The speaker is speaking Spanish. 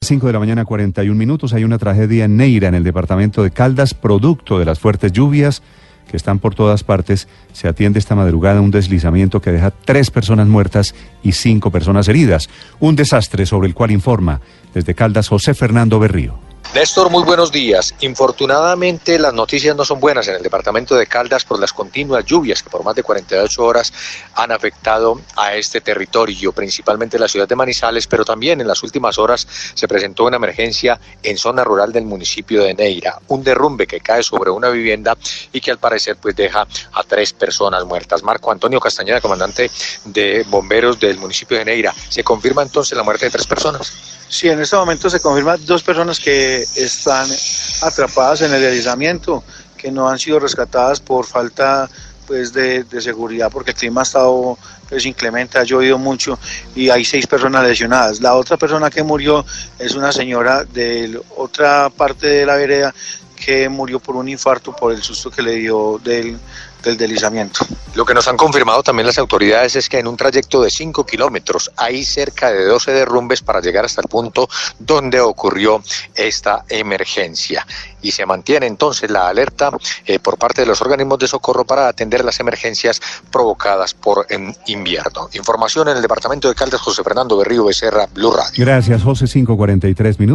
5 de la mañana, 41 minutos. Hay una tragedia en Neira, en el departamento de Caldas, producto de las fuertes lluvias que están por todas partes. Se atiende esta madrugada un deslizamiento que deja tres personas muertas y cinco personas heridas. Un desastre sobre el cual informa desde Caldas José Fernando Berrío. Néstor, muy buenos días. Infortunadamente las noticias no son buenas en el departamento de Caldas por las continuas lluvias que por más de 48 horas han afectado a este territorio, principalmente la ciudad de Manizales, pero también en las últimas horas se presentó una emergencia en zona rural del municipio de Neira, un derrumbe que cae sobre una vivienda y que al parecer pues deja a tres personas muertas. Marco Antonio Castañeda, comandante de bomberos del municipio de Neira, ¿se confirma entonces la muerte de tres personas? Sí, en este momento se confirma dos personas que están atrapadas en el deslizamiento, que no han sido rescatadas por falta pues de, de, seguridad porque el clima ha estado pues, inclemente, ha llovido mucho y hay seis personas lesionadas. La otra persona que murió es una señora de otra parte de la vereda que murió por un infarto por el susto que le dio del, del deslizamiento. Lo que nos han confirmado también las autoridades es que en un trayecto de 5 kilómetros hay cerca de 12 derrumbes para llegar hasta el punto donde ocurrió esta emergencia. Y se mantiene entonces la alerta eh, por parte de los organismos de socorro para atender las emergencias provocadas por en invierno. Información en el departamento de Caldas, José Fernando Berrío Becerra, Blue Radio. Gracias, José, 543 minutos.